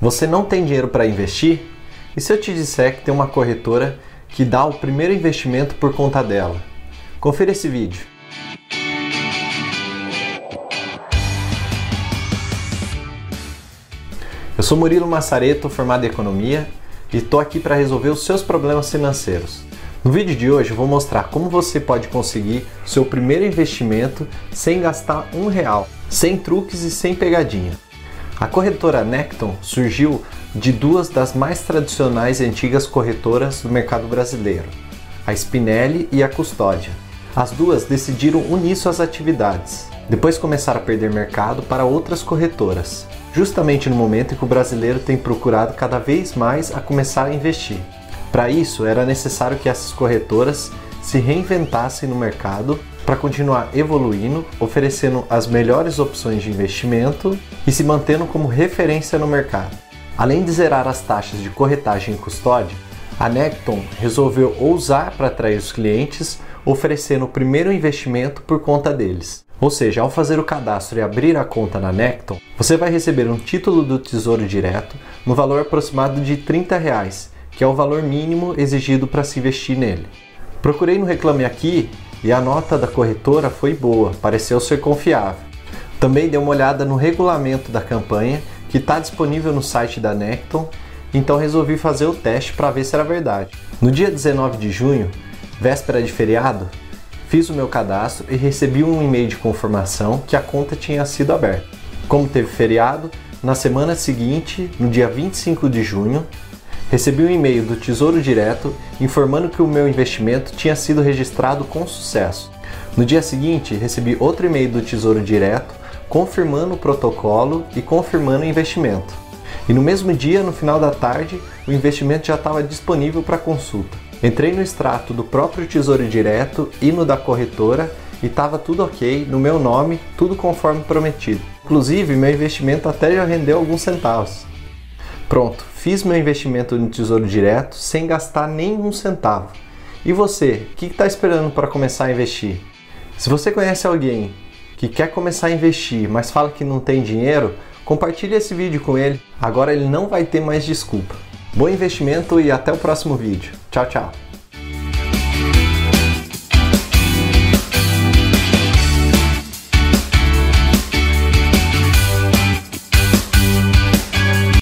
Você não tem dinheiro para investir? E se eu te disser que tem uma corretora que dá o primeiro investimento por conta dela? Confira esse vídeo. Eu sou Murilo Massareto, formado em Economia, e estou aqui para resolver os seus problemas financeiros. No vídeo de hoje eu vou mostrar como você pode conseguir seu primeiro investimento sem gastar um real, sem truques e sem pegadinha. A corretora Necton surgiu de duas das mais tradicionais e antigas corretoras do mercado brasileiro, a Spinelli e a Custódia. As duas decidiram unir suas atividades. Depois começaram a perder mercado para outras corretoras, justamente no momento em que o brasileiro tem procurado cada vez mais a começar a investir. Para isso, era necessário que essas corretoras se reinventassem no mercado para continuar evoluindo, oferecendo as melhores opções de investimento e se mantendo como referência no mercado. Além de zerar as taxas de corretagem e custódia, a Necton resolveu ousar para atrair os clientes, oferecendo o primeiro investimento por conta deles. Ou seja, ao fazer o cadastro e abrir a conta na Necton, você vai receber um título do Tesouro Direto no valor aproximado de 30 reais, que é o valor mínimo exigido para se investir nele. Procurei no Reclame Aqui e a nota da corretora foi boa, pareceu ser confiável. Também dei uma olhada no regulamento da campanha, que está disponível no site da Necton, então resolvi fazer o teste para ver se era verdade. No dia 19 de junho, véspera de feriado, fiz o meu cadastro e recebi um e-mail de confirmação que a conta tinha sido aberta. Como teve feriado, na semana seguinte, no dia 25 de junho, Recebi um e-mail do Tesouro Direto informando que o meu investimento tinha sido registrado com sucesso. No dia seguinte, recebi outro e-mail do Tesouro Direto confirmando o protocolo e confirmando o investimento. E no mesmo dia, no final da tarde, o investimento já estava disponível para consulta. Entrei no extrato do próprio Tesouro Direto e no da corretora e estava tudo ok, no meu nome, tudo conforme prometido. Inclusive, meu investimento até já rendeu alguns centavos. Pronto, fiz meu investimento no Tesouro Direto sem gastar nenhum centavo. E você, o que está esperando para começar a investir? Se você conhece alguém que quer começar a investir, mas fala que não tem dinheiro, compartilhe esse vídeo com ele. Agora ele não vai ter mais desculpa. Bom investimento e até o próximo vídeo. Tchau, tchau.